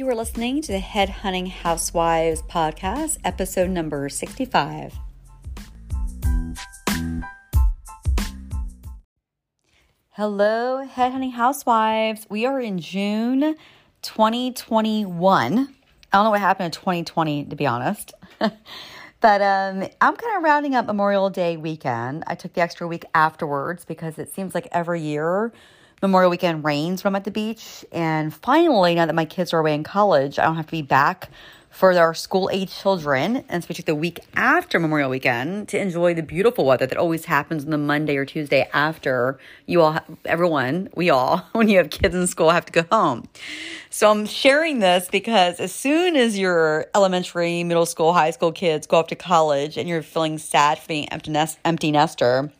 You are listening to the Headhunting Housewives podcast, episode number 65. Hello, Headhunting Housewives. We are in June 2021. I don't know what happened in 2020, to be honest. but um, I'm kind of rounding up Memorial Day weekend. I took the extra week afterwards because it seems like every year Memorial Weekend rains when I'm at the beach. And finally, now that my kids are away in college, I don't have to be back for our school age children. And took the week after Memorial Weekend to enjoy the beautiful weather that always happens on the Monday or Tuesday after you all, everyone, we all, when you have kids in school, have to go home. So I'm sharing this because as soon as your elementary, middle school, high school kids go off to college and you're feeling sad for being empty, nest, empty nester,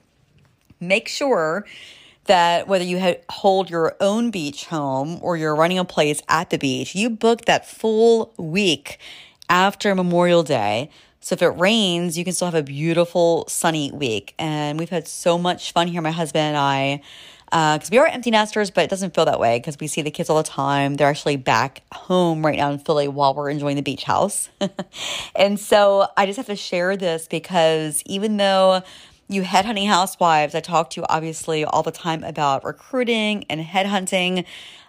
make sure that whether you hold your own beach home or you're running a place at the beach, you book that full week after Memorial Day. So if it rains, you can still have a beautiful sunny week. And we've had so much fun here, my husband and I, because uh, we are empty nesters, but it doesn't feel that way because we see the kids all the time. They're actually back home right now in Philly while we're enjoying the beach house. and so I just have to share this because even though you headhunting housewives, I talk to you obviously all the time about recruiting and headhunting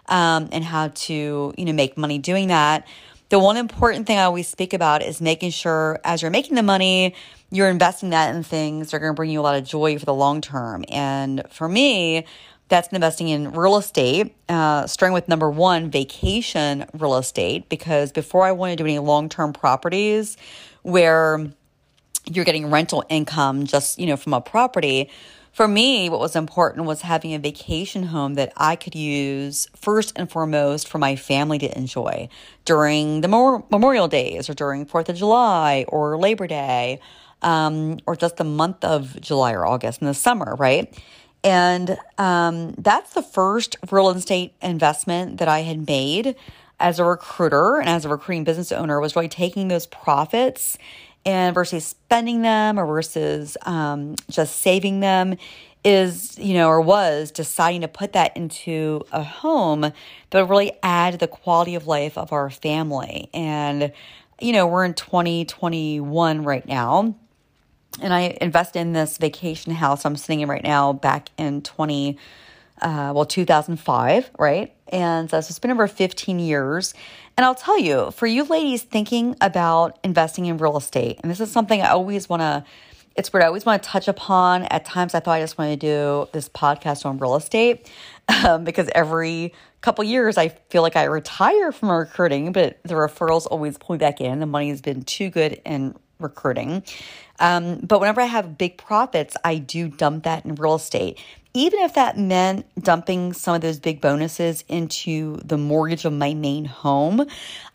um, and how to, you know, make money doing that. The one important thing I always speak about is making sure as you're making the money, you're investing that in things that are going to bring you a lot of joy for the long term. And for me, that's investing in real estate, uh, starting with number one, vacation real estate, because before I want to do any long term properties where you're getting rental income just, you know, from a property. For me, what was important was having a vacation home that I could use first and foremost for my family to enjoy during the Memorial Days or during 4th of July or Labor Day um, or just the month of July or August in the summer, right? And um, that's the first real estate investment that I had made as a recruiter and as a recruiting business owner was really taking those profits and versus spending them or versus um, just saving them is, you know, or was deciding to put that into a home that really add the quality of life of our family. And, you know, we're in 2021 right now. And I invest in this vacation house I'm sitting in right now back in 20, uh, well, 2005, right? And so it's been over 15 years. And I'll tell you, for you ladies thinking about investing in real estate, and this is something I always want to, it's what I always want to touch upon. At times, I thought I just want to do this podcast on real estate um, because every couple years I feel like I retire from recruiting, but the referrals always pull me back in. The money has been too good in recruiting. Um, but whenever I have big profits, I do dump that in real estate even if that meant dumping some of those big bonuses into the mortgage of my main home,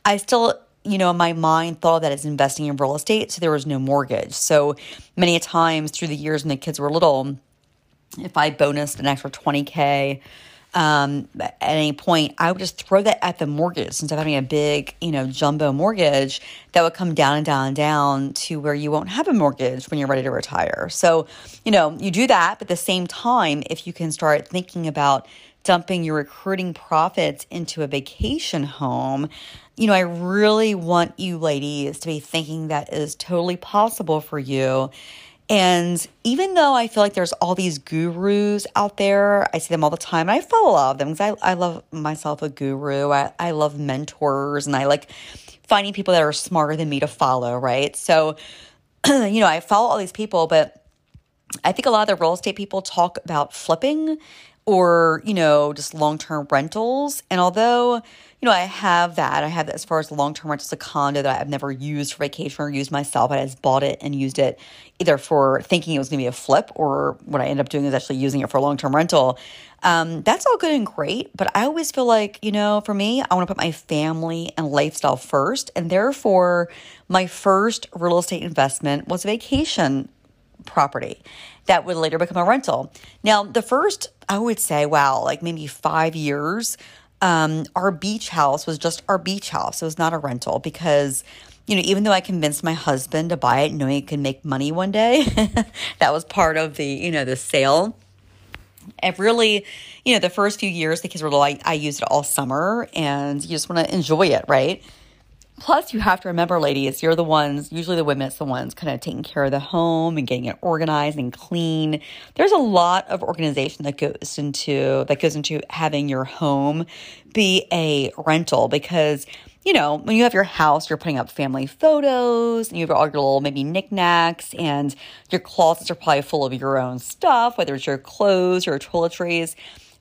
I still, you know, in my mind thought that as investing in real estate. So there was no mortgage. So many times through the years when the kids were little, if I bonused an extra 20K, um, at any point, I would just throw that at the mortgage instead of having a big, you know, jumbo mortgage that would come down and down and down to where you won't have a mortgage when you're ready to retire. So, you know, you do that, but at the same time, if you can start thinking about dumping your recruiting profits into a vacation home, you know, I really want you ladies to be thinking that is totally possible for you and even though I feel like there's all these gurus out there, I see them all the time. And I follow a lot of them because I, I love myself a guru. I, I love mentors and I like finding people that are smarter than me to follow, right? So, you know, I follow all these people, but I think a lot of the real estate people talk about flipping or, you know, just long term rentals. And although, you know, I have that. I have that as far as long term rentals, a condo that I've never used for vacation or used myself. I just bought it and used it either for thinking it was going to be a flip or what I end up doing is actually using it for a long term rental. Um, that's all good and great. But I always feel like, you know, for me, I want to put my family and lifestyle first. And therefore, my first real estate investment was a vacation property that would later become a rental. Now, the first, I would say, wow, like maybe five years um, our beach house was just our beach house. It was not a rental because, you know, even though I convinced my husband to buy it knowing it could make money one day, that was part of the, you know, the sale. And really, you know, the first few years, the kids were little, I, I used it all summer and you just want to enjoy it, right? Plus, you have to remember, ladies, you're the ones, usually the women, it's the ones kind of taking care of the home and getting it organized and clean. There's a lot of organization that goes into that goes into having your home be a rental because you know, when you have your house, you're putting up family photos and you have all your little maybe knickknacks and your closets are probably full of your own stuff, whether it's your clothes or toiletries.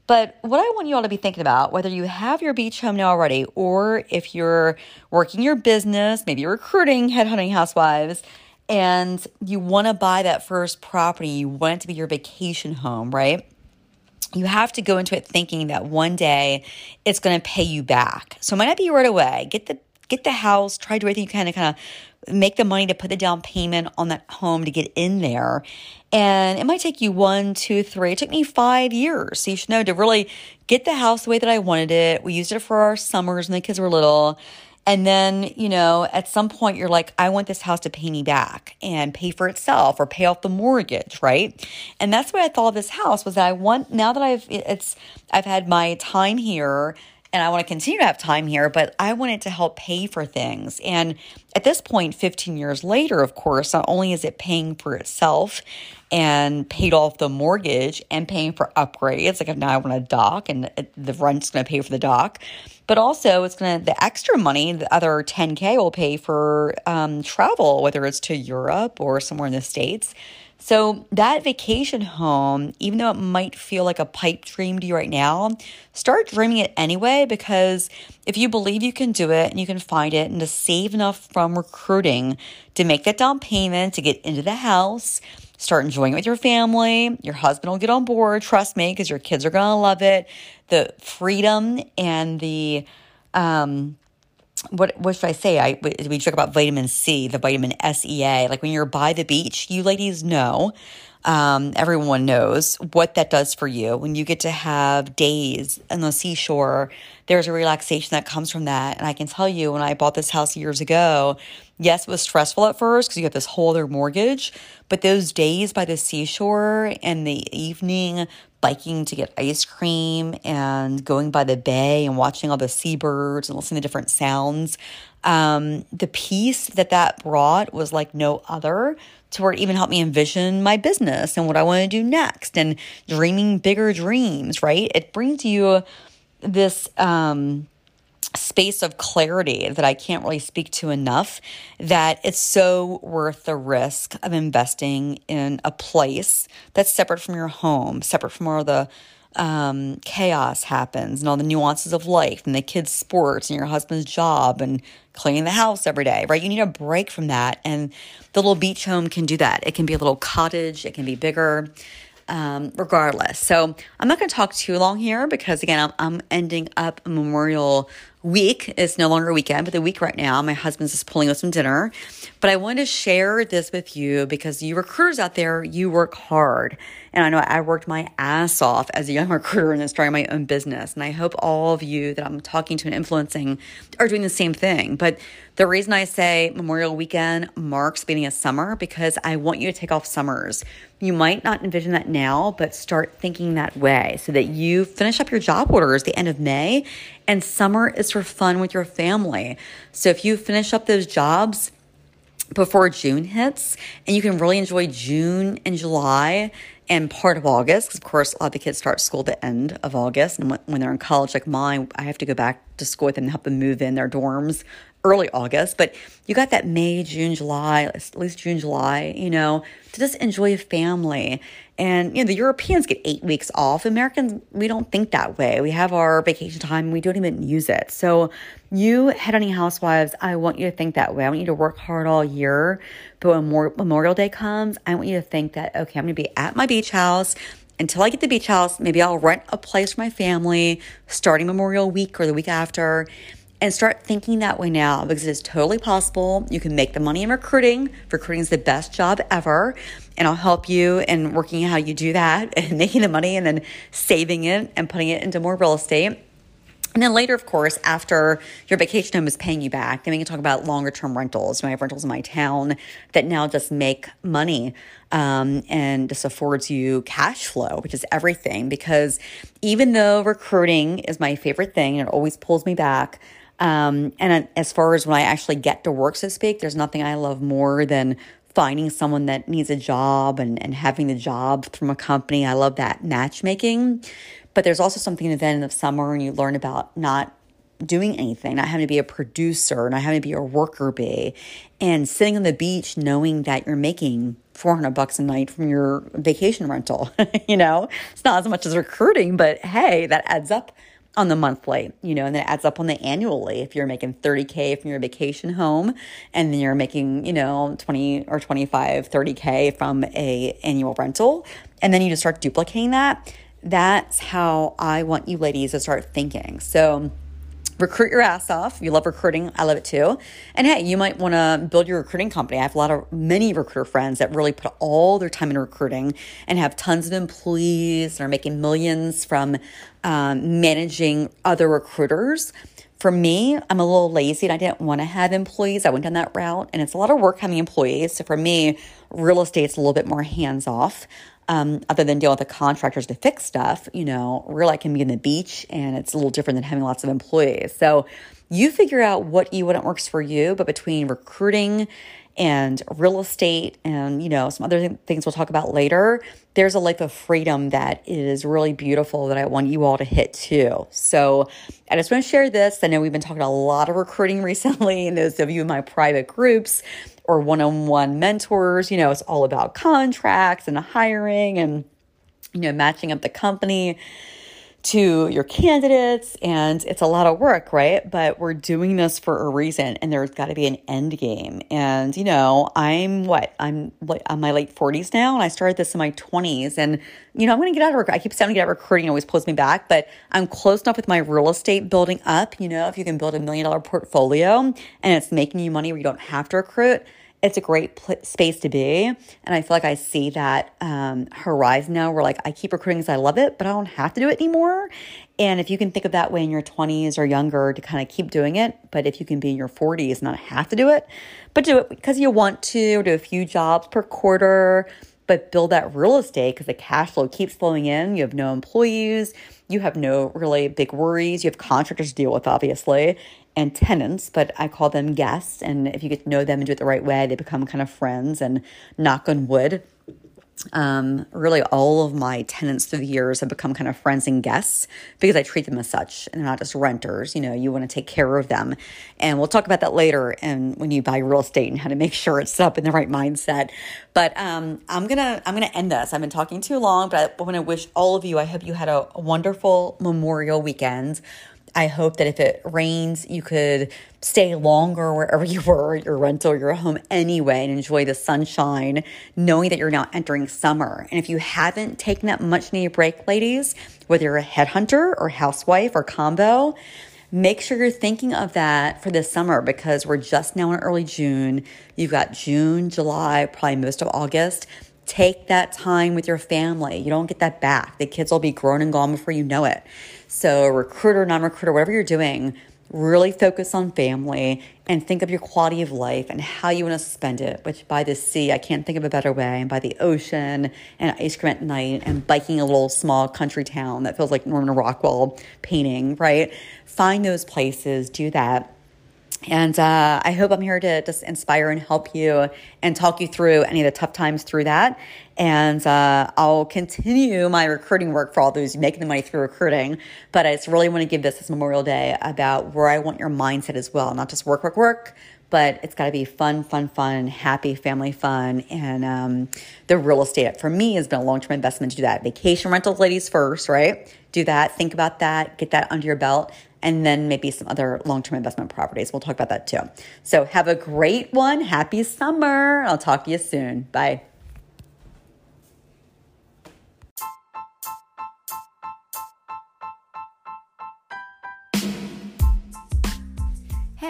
But what I want you all to be thinking about, whether you have your beach home now already, or if you're working your business, maybe you're recruiting headhunting housewives, and you want to buy that first property, you want it to be your vacation home, right? You have to go into it thinking that one day it's going to pay you back. So it might not be right away. Get the get the house, try to do everything you can to kind of make the money to put the down payment on that home to get in there. And it might take you one, two, three. It took me five years. So you should know to really get the house the way that I wanted it. We used it for our summers when the kids were little. And then, you know, at some point you're like, I want this house to pay me back and pay for itself or pay off the mortgage, right? And that's what I thought of this house was that I want now that I've it's I've had my time here and I want to continue to have time here, but I wanted to help pay for things. And at this point, 15 years later, of course, not only is it paying for itself and paid off the mortgage and paying for upgrades, like now I want a dock and the rent's going to pay for the dock, but also it's going to, the extra money, the other 10K will pay for um, travel, whether it's to Europe or somewhere in the States so, that vacation home, even though it might feel like a pipe dream to you right now, start dreaming it anyway because if you believe you can do it and you can find it and to save enough from recruiting to make that down payment to get into the house, start enjoying it with your family. Your husband will get on board, trust me, because your kids are going to love it. The freedom and the, um, what what should I say? I we talk about vitamin C, the vitamin SEA. Like when you're by the beach, you ladies know, um, everyone knows what that does for you. When you get to have days on the seashore, there's a relaxation that comes from that. And I can tell you, when I bought this house years ago, yes, it was stressful at first because you got this whole other mortgage. But those days by the seashore and the evening biking to get ice cream and going by the bay and watching all the seabirds and listening to different sounds. Um, the peace that that brought was like no other to where it even helped me envision my business and what I want to do next and dreaming bigger dreams, right? It brings you this um, space of clarity that I can't really speak to enough that it's so worth the risk of investing in a place that's separate from your home, separate from all the um, chaos happens and all the nuances of life and the kids' sports and your husband's job and cleaning the house every day, right? You need a break from that. And the little beach home can do that. It can be a little cottage, it can be bigger um, regardless. So I'm not going to talk too long here because, again, I'm, I'm ending up Memorial week. is no longer a weekend, but the week right now. My husband's just pulling us some dinner. But I wanted to share this with you because you recruiters out there, you work hard. And I know I worked my ass off as a young recruiter and then starting my own business. And I hope all of you that I'm talking to and influencing are doing the same thing. But the reason I say Memorial Weekend marks beginning of summer because I want you to take off summers. You might not envision that now, but start thinking that way so that you finish up your job orders the end of May and summer is for fun with your family. So if you finish up those jobs, before June hits, and you can really enjoy June and July and part of August. Because of course, a lot of the kids start school the end of August, and when they're in college, like mine, I have to go back to school with them and help them move in their dorms early August, but you got that May, June, July, at least June, July, you know, to just enjoy a family. And, you know, the Europeans get eight weeks off. Americans, we don't think that way. We have our vacation time, we don't even use it. So, you headhunting housewives, I want you to think that way. I want you to work hard all year. But when Memorial Day comes, I want you to think that, okay, I'm going to be at my beach house until I get the beach house, maybe I'll rent a place for my family starting Memorial Week or the week after and start thinking that way now because it is totally possible. You can make the money in recruiting. Recruiting is the best job ever. And I'll help you in working how you do that and making the money and then saving it and putting it into more real estate. And then later, of course, after your vacation home is paying you back, then we can talk about longer term rentals. I have rentals in my town that now just make money um, and this affords you cash flow, which is everything. Because even though recruiting is my favorite thing and it always pulls me back, um, and as far as when I actually get to work, so to speak, there's nothing I love more than finding someone that needs a job and, and having the job from a company. I love that matchmaking. But there's also something at the end of summer and you learn about not doing anything, not having to be a producer, not having to be a worker bee, and sitting on the beach knowing that you're making 400 bucks a night from your vacation rental. you know, it's not as much as recruiting, but hey, that adds up on the monthly, you know, and then it adds up on the annually. If you're making 30K from your vacation home and then you're making, you know, 20 or 25, 30K from a annual rental, and then you just start duplicating that that's how I want you ladies to start thinking. So, recruit your ass off. You love recruiting. I love it too. And hey, you might want to build your recruiting company. I have a lot of many recruiter friends that really put all their time in recruiting and have tons of employees and are making millions from um, managing other recruiters. For me, I'm a little lazy and I didn't want to have employees. I went down that route and it's a lot of work having employees. So for me, real estate's a little bit more hands off um, other than dealing with the contractors to fix stuff, you know, real life can be in the beach and it's a little different than having lots of employees. So you figure out what you what works for you, but between recruiting and real estate and you know some other things we'll talk about later there's a life of freedom that is really beautiful that i want you all to hit too so i just want to share this i know we've been talking a lot of recruiting recently and those of you in my private groups or one on one mentors. You know, it's all about contracts and hiring and, you know, matching up the company to your candidates and it's a lot of work, right? But we're doing this for a reason and there's got to be an end game. And you know, I'm what? I'm like I'm my late 40s now and I started this in my 20s and you know, I'm going to get out of recruiting. I keep saying get out of recruiting always pulls me back, but I'm close enough with my real estate building up, you know, if you can build a million dollar portfolio and it's making you money where you don't have to recruit, it's a great pl- space to be. And I feel like I see that um, horizon now where like I keep recruiting because I love it, but I don't have to do it anymore. And if you can think of that way in your 20s or younger to kind of keep doing it, but if you can be in your 40s, not have to do it, but do it because you want to, do a few jobs per quarter, but build that real estate because the cash flow keeps flowing in. You have no employees, you have no really big worries, you have contractors to deal with, obviously, and tenants, but I call them guests. And if you get to know them and do it the right way, they become kind of friends. And knock on wood, um, really all of my tenants through the years have become kind of friends and guests because I treat them as such and they're not just renters. You know, you want to take care of them. And we'll talk about that later and when you buy real estate and how to make sure it's set up in the right mindset. But um, I'm gonna I'm gonna end this. I've been talking too long, but I want to wish all of you, I hope you had a wonderful Memorial weekend I hope that if it rains, you could stay longer wherever you were, your rental, your home anyway, and enjoy the sunshine, knowing that you're now entering summer. And if you haven't taken that much needed break, ladies, whether you're a headhunter or housewife or combo, make sure you're thinking of that for this summer because we're just now in early June. You've got June, July, probably most of August. Take that time with your family. You don't get that back. The kids will be grown and gone before you know it. So, recruiter, non recruiter, whatever you're doing, really focus on family and think of your quality of life and how you want to spend it, which by the sea, I can't think of a better way, and by the ocean and ice cream at night and biking a little small country town that feels like Norman Rockwell painting, right? Find those places, do that and uh, I hope I'm here to just inspire and help you and talk you through any of the tough times through that. And uh, I'll continue my recruiting work for all those making the money through recruiting. But I just really want to give this this Memorial Day about where I want your mindset as well, not just work, work, work, but it's got to be fun, fun, fun, happy family fun. And um, the real estate for me has been a long term investment to do that. Vacation rentals, ladies first, right? Do that, think about that, get that under your belt and then maybe some other long term investment properties. We'll talk about that too. So have a great one. Happy summer. I'll talk to you soon. Bye.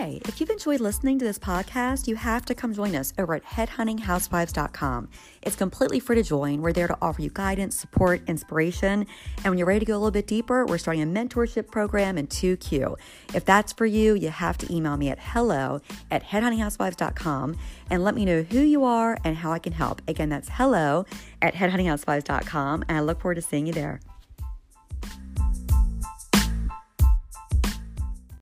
Hey, if you've enjoyed listening to this podcast, you have to come join us over at headhuntinghousewives.com. It's completely free to join. We're there to offer you guidance, support, inspiration. And when you're ready to go a little bit deeper, we're starting a mentorship program in 2Q. If that's for you, you have to email me at hello at headhuntinghousewives.com and let me know who you are and how I can help. Again, that's hello at headhuntinghousewives.com. And I look forward to seeing you there.